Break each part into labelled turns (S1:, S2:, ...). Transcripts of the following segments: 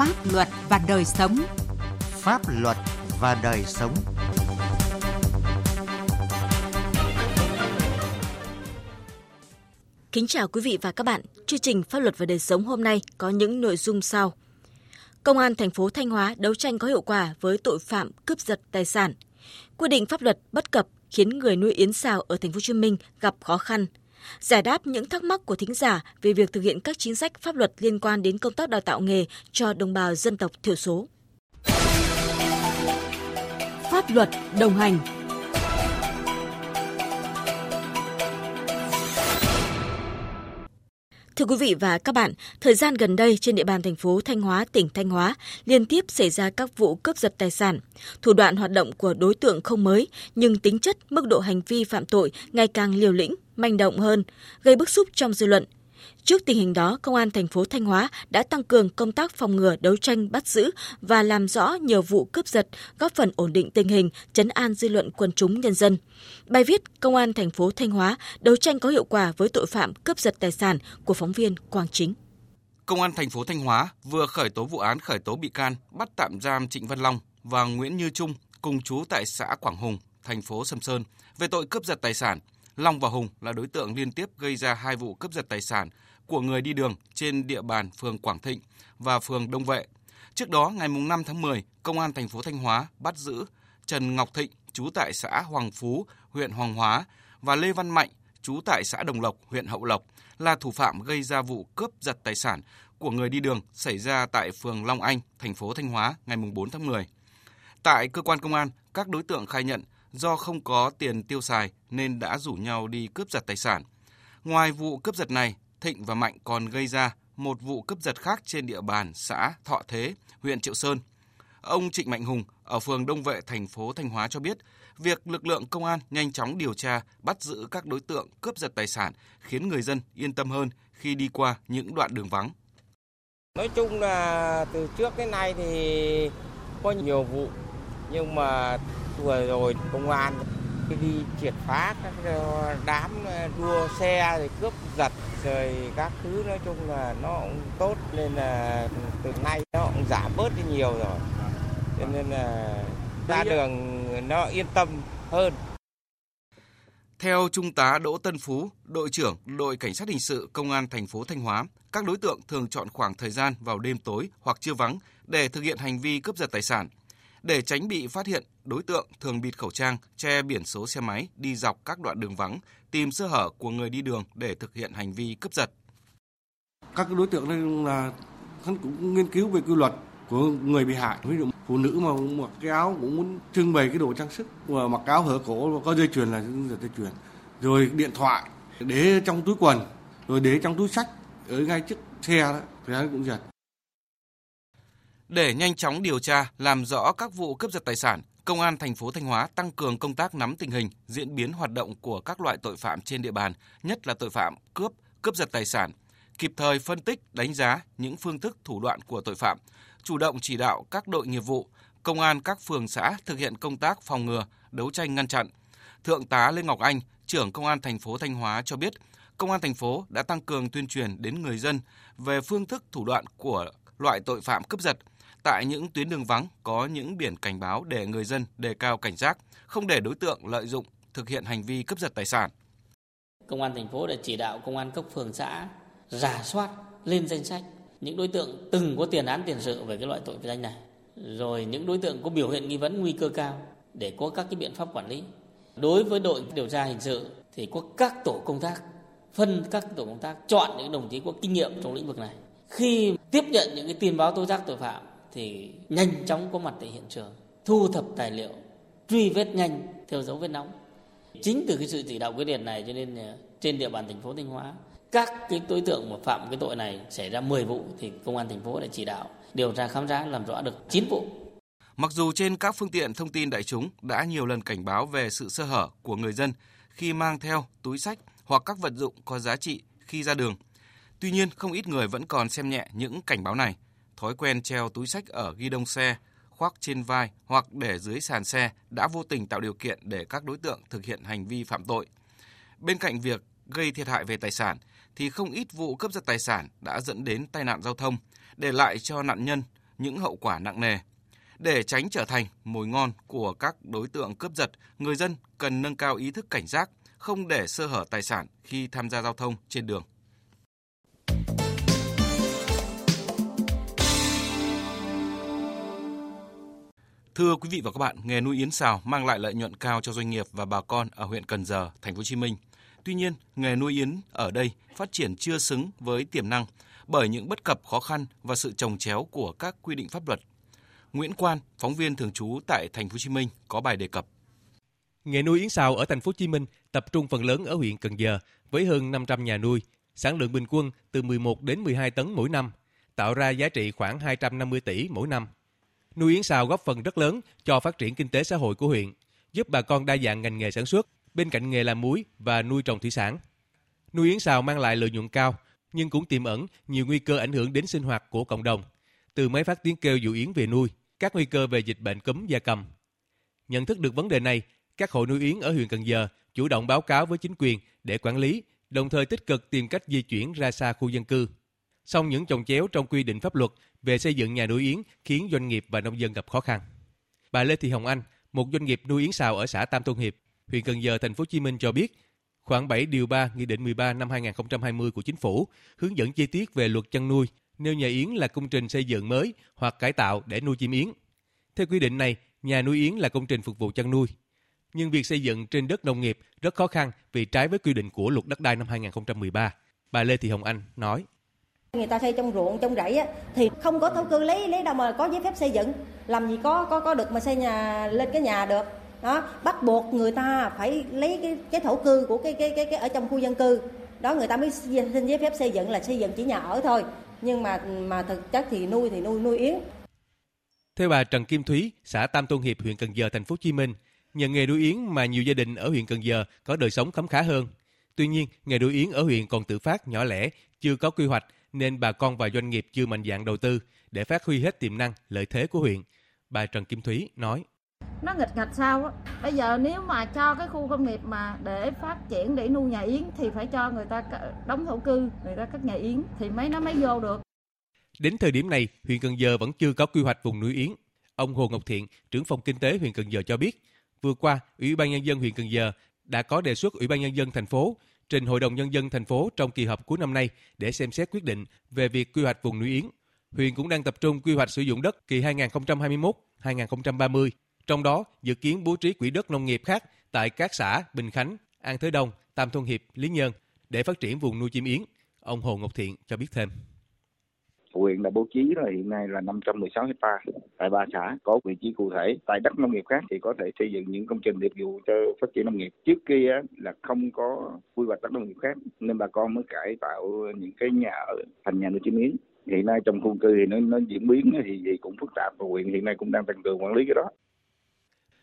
S1: pháp luật và đời sống.
S2: Pháp luật và đời sống.
S3: Kính chào quý vị và các bạn. Chương trình Pháp luật và đời sống hôm nay có những nội dung sau. Công an thành phố Thanh Hóa đấu tranh có hiệu quả với tội phạm cướp giật tài sản. Quy định pháp luật bất cập khiến người nuôi yến xào ở thành phố Hồ Chí Minh gặp khó khăn. Giải đáp những thắc mắc của thính giả về việc thực hiện các chính sách pháp luật liên quan đến công tác đào tạo nghề cho đồng bào dân tộc thiểu số. Pháp luật đồng hành Thưa quý vị và các bạn, thời gian gần đây trên địa bàn thành phố Thanh Hóa, tỉnh Thanh Hóa liên tiếp xảy ra các vụ cướp giật tài sản. Thủ đoạn hoạt động của đối tượng không mới, nhưng tính chất, mức độ hành vi phạm tội ngày càng liều lĩnh, manh động hơn, gây bức xúc trong dư luận. Trước tình hình đó, Công an thành phố Thanh Hóa đã tăng cường công tác phòng ngừa, đấu tranh, bắt giữ và làm rõ nhiều vụ cướp giật, góp phần ổn định tình hình, chấn an dư luận quần chúng nhân dân. Bài viết Công an thành phố Thanh Hóa đấu tranh có hiệu quả với tội phạm cướp giật tài sản của phóng viên Quang Chính.
S4: Công an thành phố Thanh Hóa vừa khởi tố vụ án khởi tố bị can, bắt tạm giam Trịnh Văn Long và Nguyễn Như Trung cùng chú tại xã Quảng Hùng, thành phố Sầm Sơn về tội cướp giật tài sản. Long và Hùng là đối tượng liên tiếp gây ra hai vụ cướp giật tài sản của người đi đường trên địa bàn phường Quảng Thịnh và phường Đông Vệ. Trước đó, ngày 5 tháng 10, Công an thành phố Thanh Hóa bắt giữ Trần Ngọc Thịnh, trú tại xã Hoàng Phú, huyện Hoàng Hóa và Lê Văn Mạnh, trú tại xã Đồng Lộc, huyện Hậu Lộc là thủ phạm gây ra vụ cướp giật tài sản của người đi đường xảy ra tại phường Long Anh, thành phố Thanh Hóa ngày 4 tháng 10. Tại cơ quan công an, các đối tượng khai nhận do không có tiền tiêu xài nên đã rủ nhau đi cướp giật tài sản. Ngoài vụ cướp giật này, Thịnh và Mạnh còn gây ra một vụ cướp giật khác trên địa bàn xã Thọ Thế, huyện Triệu Sơn. Ông Trịnh Mạnh Hùng ở phường Đông Vệ, thành phố Thanh Hóa cho biết, việc lực lượng công an nhanh chóng điều tra, bắt giữ các đối tượng cướp giật tài sản khiến người dân yên tâm hơn khi đi qua những đoạn đường vắng.
S5: Nói chung là từ trước đến nay thì có nhiều vụ nhưng mà vừa rồi công an đi triệt phá các đám đua xe rồi cướp giật rồi các thứ nói chung là nó cũng tốt nên là từ nay nó cũng giảm bớt đi nhiều rồi. Cho nên là ra đường nó yên tâm hơn.
S4: Theo Trung tá Đỗ Tân Phú, đội trưởng đội cảnh sát hình sự công an thành phố Thanh Hóa, các đối tượng thường chọn khoảng thời gian vào đêm tối hoặc trưa vắng để thực hiện hành vi cướp giật tài sản. Để tránh bị phát hiện, đối tượng thường bịt khẩu trang, che biển số xe máy đi dọc các đoạn đường vắng, tìm sơ hở của người đi đường để thực hiện hành vi cướp giật.
S6: Các đối tượng đây là hắn cũng nghiên cứu về quy luật của người bị hại. Ví dụ phụ nữ mà mặc cái áo cũng muốn trưng bày cái đồ trang sức, mà mặc áo hở cổ có dây chuyền là dây chuyền. Rồi điện thoại để trong túi quần, rồi để trong túi sách ở ngay trước xe đó, thì hắn cũng giật.
S4: Để nhanh chóng điều tra, làm rõ các vụ cướp giật tài sản, Công an thành phố Thanh Hóa tăng cường công tác nắm tình hình, diễn biến hoạt động của các loại tội phạm trên địa bàn, nhất là tội phạm cướp, cướp giật tài sản, kịp thời phân tích, đánh giá những phương thức thủ đoạn của tội phạm, chủ động chỉ đạo các đội nghiệp vụ, công an các phường xã thực hiện công tác phòng ngừa, đấu tranh ngăn chặn. Thượng tá Lê Ngọc Anh, trưởng Công an thành phố Thanh Hóa cho biết, Công an thành phố đã tăng cường tuyên truyền đến người dân về phương thức thủ đoạn của loại tội phạm cướp giật, tại những tuyến đường vắng có những biển cảnh báo để người dân đề cao cảnh giác, không để đối tượng lợi dụng thực hiện hành vi cướp giật tài sản.
S7: Công an thành phố đã chỉ đạo công an cấp phường xã giả soát lên danh sách những đối tượng từng có tiền án tiền sự về cái loại tội danh này, rồi những đối tượng có biểu hiện nghi vấn nguy cơ cao để có các cái biện pháp quản lý. Đối với đội điều tra hình sự thì có các tổ công tác phân các tổ công tác chọn những đồng chí có kinh nghiệm trong lĩnh vực này. Khi tiếp nhận những cái tin báo tố giác tội phạm thì nhanh chóng có mặt tại hiện trường, thu thập tài liệu, truy vết nhanh theo dấu vết nóng. Chính từ cái sự chỉ đạo quyết liệt này cho nên ờ, trên địa bàn thành phố Thanh Hóa, các cái đối tượng mà phạm cái tội này xảy ra 10 vụ thì công an thành phố đã chỉ đạo điều tra khám phá làm rõ được 9 vụ.
S4: Mặc dù trên các phương tiện thông tin đại chúng đã nhiều lần cảnh báo về sự sơ hở của người dân khi mang theo túi sách hoặc các vật dụng có giá trị khi ra đường, tuy nhiên không ít người vẫn còn xem nhẹ những cảnh báo này thói quen treo túi sách ở ghi đông xe, khoác trên vai hoặc để dưới sàn xe đã vô tình tạo điều kiện để các đối tượng thực hiện hành vi phạm tội. Bên cạnh việc gây thiệt hại về tài sản thì không ít vụ cướp giật tài sản đã dẫn đến tai nạn giao thông, để lại cho nạn nhân những hậu quả nặng nề. Để tránh trở thành mồi ngon của các đối tượng cướp giật, người dân cần nâng cao ý thức cảnh giác, không để sơ hở tài sản khi tham gia giao thông trên đường. Thưa quý vị và các bạn, nghề nuôi yến xào mang lại lợi nhuận cao cho doanh nghiệp và bà con ở huyện Cần Giờ, thành phố Hồ Chí Minh. Tuy nhiên, nghề nuôi yến ở đây phát triển chưa xứng với tiềm năng bởi những bất cập khó khăn và sự trồng chéo của các quy định pháp luật. Nguyễn Quan, phóng viên thường trú tại thành phố Hồ Chí Minh có bài đề cập.
S1: Nghề nuôi yến xào ở thành phố Hồ Chí Minh tập trung phần lớn ở huyện Cần Giờ với hơn 500 nhà nuôi, sản lượng bình quân từ 11 đến 12 tấn mỗi năm, tạo ra giá trị khoảng 250 tỷ mỗi năm. Nuôi yến xào góp phần rất lớn cho phát triển kinh tế xã hội của huyện, giúp bà con đa dạng ngành nghề sản xuất bên cạnh nghề làm muối và nuôi trồng thủy sản. Nuôi yến xào mang lại lợi nhuận cao, nhưng cũng tiềm ẩn nhiều nguy cơ ảnh hưởng đến sinh hoạt của cộng đồng, từ máy phát tiếng kêu dụ yến về nuôi, các nguy cơ về dịch bệnh cúm gia cầm. Nhận thức được vấn đề này, các hộ nuôi yến ở huyện Cần Giờ chủ động báo cáo với chính quyền để quản lý, đồng thời tích cực tìm cách di chuyển ra xa khu dân cư. Song những chồng chéo trong quy định pháp luật về xây dựng nhà nuôi yến khiến doanh nghiệp và nông dân gặp khó khăn. Bà Lê Thị Hồng Anh, một doanh nghiệp nuôi yến sào ở xã Tam Tôn Hiệp, huyện Cần Giờ, thành phố Hồ Chí Minh cho biết, khoảng 7 điều 3 Nghị định 13 năm 2020 của chính phủ hướng dẫn chi tiết về luật chăn nuôi, nêu nhà yến là công trình xây dựng mới hoặc cải tạo để nuôi chim yến. Theo quy định này, nhà nuôi yến là công trình phục vụ chăn nuôi. Nhưng việc xây dựng trên đất nông nghiệp rất khó khăn vì trái với quy định của luật đất đai năm 2013. Bà Lê Thị Hồng Anh nói.
S8: Người ta xây trong ruộng, trong rẫy á, thì không có thổ cư lấy lấy đâu mà có giấy phép xây dựng. Làm gì có có có được mà xây nhà lên cái nhà được. Đó bắt buộc người ta phải lấy cái cái thổ cư của cái cái cái, cái ở trong khu dân cư. Đó người ta mới xin giấy phép xây dựng là xây dựng chỉ nhà ở thôi. Nhưng mà mà thực chất thì nuôi thì nuôi nuôi yến.
S1: Theo bà Trần Kim Thúy xã Tam Tôn Hiệp huyện Cần Giờ thành phố Hồ Chí Minh nhờ nghề nuôi yến mà nhiều gia đình ở huyện Cần Giờ có đời sống khấm khá hơn. Tuy nhiên nghề nuôi yến ở huyện còn tự phát nhỏ lẻ chưa có quy hoạch nên bà con và doanh nghiệp chưa mạnh dạng đầu tư để phát huy hết tiềm năng lợi thế của huyện. Bà Trần Kim Thúy nói.
S9: Nó nghịch ngạch sao á? Bây giờ nếu mà cho cái khu công nghiệp mà để phát triển để nuôi nhà yến thì phải cho người ta đóng thổ cư người ta cất nhà yến thì mấy nó mới vô được.
S1: Đến thời điểm này huyện Cần Giờ vẫn chưa có quy hoạch vùng nuôi yến. Ông Hồ Ngọc Thiện trưởng phòng kinh tế huyện Cần Giờ cho biết vừa qua ủy ban nhân dân huyện Cần Giờ đã có đề xuất ủy ban nhân dân thành phố trình hội đồng nhân dân thành phố trong kỳ họp cuối năm nay để xem xét quyết định về việc quy hoạch vùng nuôi yến. Huyện cũng đang tập trung quy hoạch sử dụng đất kỳ 2021-2030 trong đó, dự kiến bố trí quỹ đất nông nghiệp khác tại các xã Bình Khánh, An Thới Đông, Tam Thôn Hiệp, Lý Nhơn để phát triển vùng nuôi chim yến. Ông Hồ Ngọc Thiện cho biết thêm
S10: huyện đã bố trí là hiện nay là 516 hecta tại ba xã. Có vị trí cụ thể tại đất nông nghiệp khác thì có thể xây dựng những công trình nghiệp vụ cho phát triển nông nghiệp. Trước kia là không có quy hoạch đất nông nghiệp khác nên bà con mới cải tạo những cái nhà ở thành nhà nuôi chim yến. Hiện nay trong khu cư thì nó, nó diễn biến thì, thì cũng phức tạp và huyện hiện nay cũng đang tăng cường quản lý cái đó.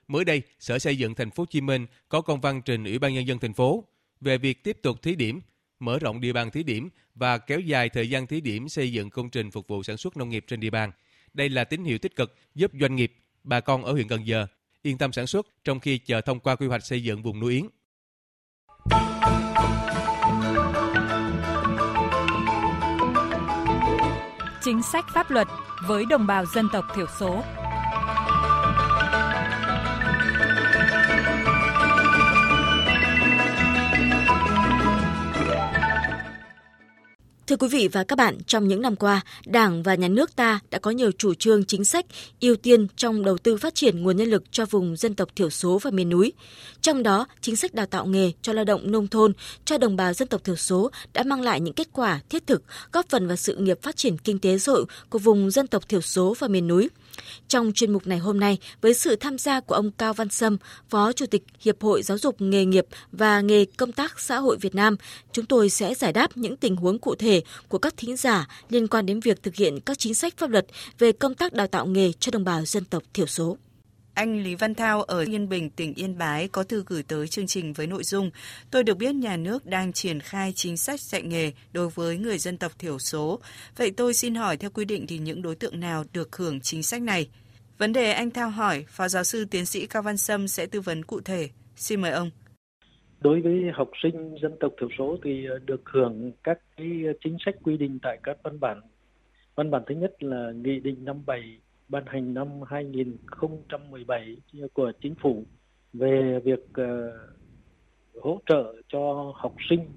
S1: Mới đây, Sở Xây dựng Thành phố Hồ Chí Minh có công văn trình Ủy ban nhân dân thành phố về việc tiếp tục thí điểm, mở rộng địa bàn thí điểm và kéo dài thời gian thí điểm xây dựng công trình phục vụ sản xuất nông nghiệp trên địa bàn. Đây là tín hiệu tích cực giúp doanh nghiệp, bà con ở huyện Cần Giờ yên tâm sản xuất trong khi chờ thông qua quy hoạch xây dựng vùng nuôi yến.
S11: Chính sách pháp luật với đồng bào dân tộc thiểu số
S3: Thưa quý vị và các bạn, trong những năm qua, Đảng và Nhà nước ta đã có nhiều chủ trương chính sách ưu tiên trong đầu tư phát triển nguồn nhân lực cho vùng dân tộc thiểu số và miền núi. Trong đó, chính sách đào tạo nghề cho lao động nông thôn, cho đồng bào dân tộc thiểu số đã mang lại những kết quả thiết thực, góp phần vào sự nghiệp phát triển kinh tế xã của vùng dân tộc thiểu số và miền núi. Trong chuyên mục này hôm nay, với sự tham gia của ông Cao Văn Sâm, Phó Chủ tịch Hiệp hội Giáo dục Nghề nghiệp và Nghề Công tác Xã hội Việt Nam, chúng tôi sẽ giải đáp những tình huống cụ thể của các thính giả liên quan đến việc thực hiện các chính sách pháp luật về công tác đào tạo nghề cho đồng bào dân tộc thiểu số.
S12: Anh Lý Văn Thao ở Yên Bình, tỉnh Yên Bái có thư gửi tới chương trình với nội dung Tôi được biết nhà nước đang triển khai chính sách dạy nghề đối với người dân tộc thiểu số. Vậy tôi xin hỏi theo quy định thì những đối tượng nào được hưởng chính sách này? Vấn đề anh Thao hỏi, Phó giáo sư tiến sĩ Cao Văn Sâm sẽ tư vấn cụ thể. Xin mời ông.
S13: Đối với học sinh dân tộc thiểu số thì ờ, được hưởng các cái ờ, chính sách quy định tại các văn bản Văn bản thứ nhất là Nghị định 57 ban hành năm 2017 của Chính phủ về việc uh, hỗ trợ cho học sinh,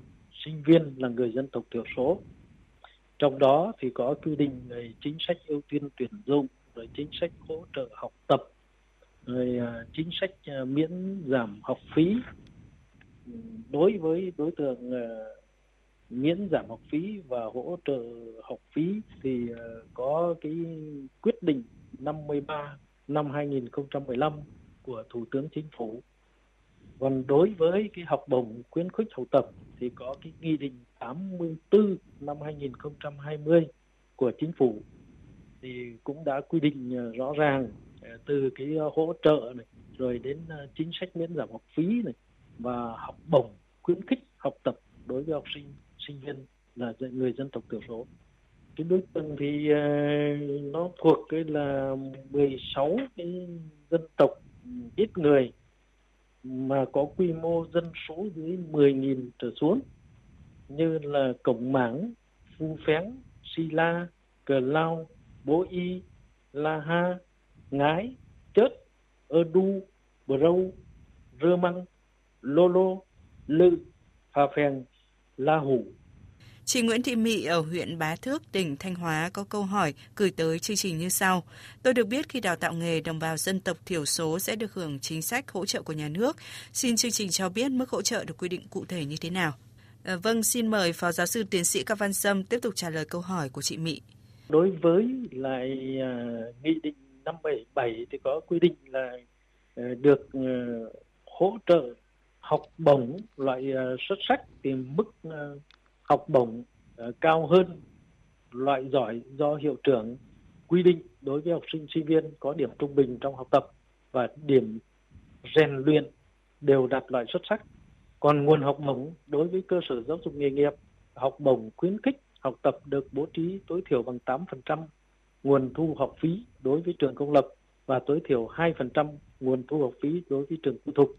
S13: sinh viên là người dân tộc thiểu số. Trong đó thì có quy định về chính sách ưu tiên tuyển dụng, rồi chính sách hỗ trợ học tập, rồi uh, chính sách uh, miễn giảm học phí đối với đối tượng miễn giảm học phí và hỗ trợ học phí thì có cái quyết định 53 năm 2015 của Thủ tướng Chính phủ. Còn đối với cái học bổng khuyến khích học tập thì có cái nghị định 84 năm 2020 của Chính phủ thì cũng đã quy định ờ, rõ ràng ờ, từ cái hỗ trợ này, rồi đến ờ, chính sách miễn giảm học phí này và học bổng khuyến khích học tập đối với học sinh sinh viên là người dân tộc thiểu số cái đối tượng thì uh, nó thuộc cái là 16 cái dân tộc ít người mà có quy mô dân số dưới 10.000 trở xuống như là Cổng Mảng, Phu Phén, Si La, Cờ Lao, Bố Y, La Ha, Ngái, Chớt, Ơ Đu, Bờ Râu, Rơ Măng, Lô Lô, Lự, Phà Phèn, La Hủ,
S12: Chị Nguyễn Thị Mị ở huyện Bá Thước, tỉnh Thanh Hóa có câu hỏi gửi tới chương trình như sau. Tôi được biết khi đào tạo nghề đồng bào dân tộc thiểu số sẽ được hưởng chính sách hỗ trợ của nhà nước. Xin chương trình cho biết mức hỗ trợ được quy định cụ thể như thế nào. À, vâng, xin mời Phó Giáo sư Tiến sĩ Cao Văn Sâm tiếp tục trả lời câu hỏi của chị Mị.
S13: Đối với lại uh, Nghị định 577 thì có quy định là uh, được uh, hỗ trợ học bổng loại xuất sắc thì mức học bổng ờ, cao hơn loại giỏi do hiệu trưởng quy định đối với học sinh sinh viên có điểm trung bình trong học tập và điểm rèn luyện đều đạt loại xuất sắc. Còn nguồn học bổng đối với cơ sở giáo dục nghề nghiệp, học bổng khuyến khích học tập được bố trí tối thiểu bằng 8% nguồn thu học phí đối với trường công lập và tối thiểu 2% nguồn thu học phí đối với trường tư thục.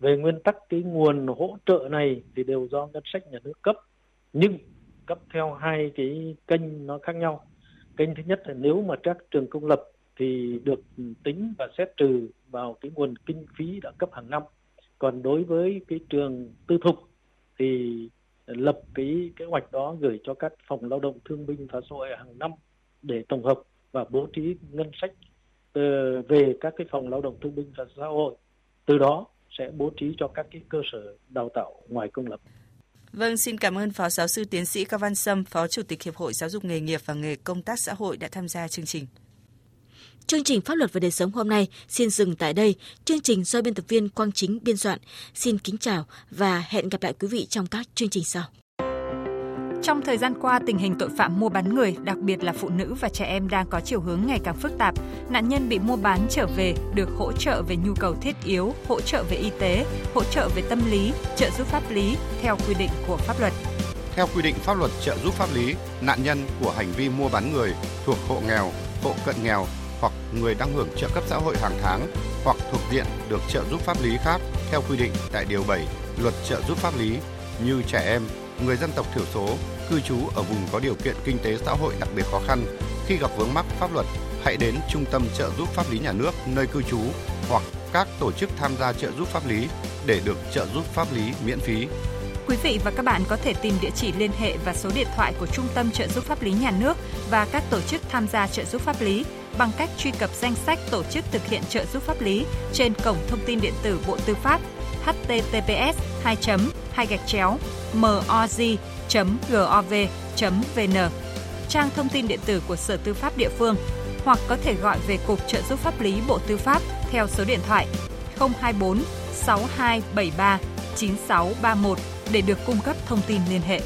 S13: Về nguyên tắc cái nguồn hỗ trợ này thì đều do ngân sách nhà nước cấp nhưng cấp theo hai cái kênh nó khác nhau. Kênh thứ nhất là nếu mà các trường công lập thì được tính và xét trừ vào cái nguồn kinh phí đã cấp hàng năm. Còn đối với cái trường tư thục thì lập cái kế hoạch đó gửi cho các phòng lao động thương binh và xã hội hàng năm để tổng hợp và bố trí ngân sách ờ, về các cái phòng lao động thương binh và xã hội. Từ đó sẽ bố trí cho các cái cơ sở đào tạo ngoài công lập.
S12: Vâng, xin cảm ơn Phó Giáo sư Tiến sĩ Cao Văn Sâm, Phó Chủ tịch Hiệp hội Giáo dục nghề nghiệp và nghề công tác xã hội đã tham gia chương trình.
S3: Chương trình Pháp luật và đời sống hôm nay xin dừng tại đây. Chương trình do biên tập viên Quang Chính biên soạn. Xin kính chào và hẹn gặp lại quý vị trong các chương trình sau.
S11: Trong thời gian qua, tình hình tội phạm mua bán người, đặc biệt là phụ nữ và trẻ em đang có chiều hướng ngày càng phức tạp. Nạn nhân bị mua bán trở về được hỗ trợ về nhu cầu thiết yếu, hỗ trợ về y tế, hỗ trợ về tâm lý, trợ giúp pháp lý theo quy định của pháp luật.
S14: Theo quy định pháp luật trợ giúp pháp lý, nạn nhân của hành vi mua bán người thuộc hộ nghèo, hộ cận nghèo hoặc người đang hưởng trợ cấp xã hội hàng tháng hoặc thuộc diện được trợ giúp pháp lý khác theo quy định tại điều 7 Luật trợ giúp pháp lý như trẻ em, người dân tộc thiểu số, cư trú ở vùng có điều kiện kinh tế xã hội đặc biệt khó khăn, khi gặp vướng mắc pháp luật, hãy đến Trung tâm trợ giúp pháp lý nhà nước nơi cư trú hoặc các tổ chức tham gia trợ giúp pháp lý để được trợ giúp pháp lý miễn phí.
S11: Quý vị và các bạn có thể tìm địa chỉ liên hệ và số điện thoại của Trung tâm trợ giúp pháp lý nhà nước và các tổ chức tham gia trợ giúp pháp lý bằng cách truy cập danh sách tổ chức thực hiện trợ giúp pháp lý trên cổng thông tin điện tử Bộ Tư pháp https 2 2 gạch chéo moz gov.vn, trang thông tin điện tử của Sở Tư pháp địa phương hoặc có thể gọi về Cục Trợ giúp pháp lý Bộ Tư pháp theo số điện thoại 024 6273 9631 để được cung cấp thông tin liên hệ.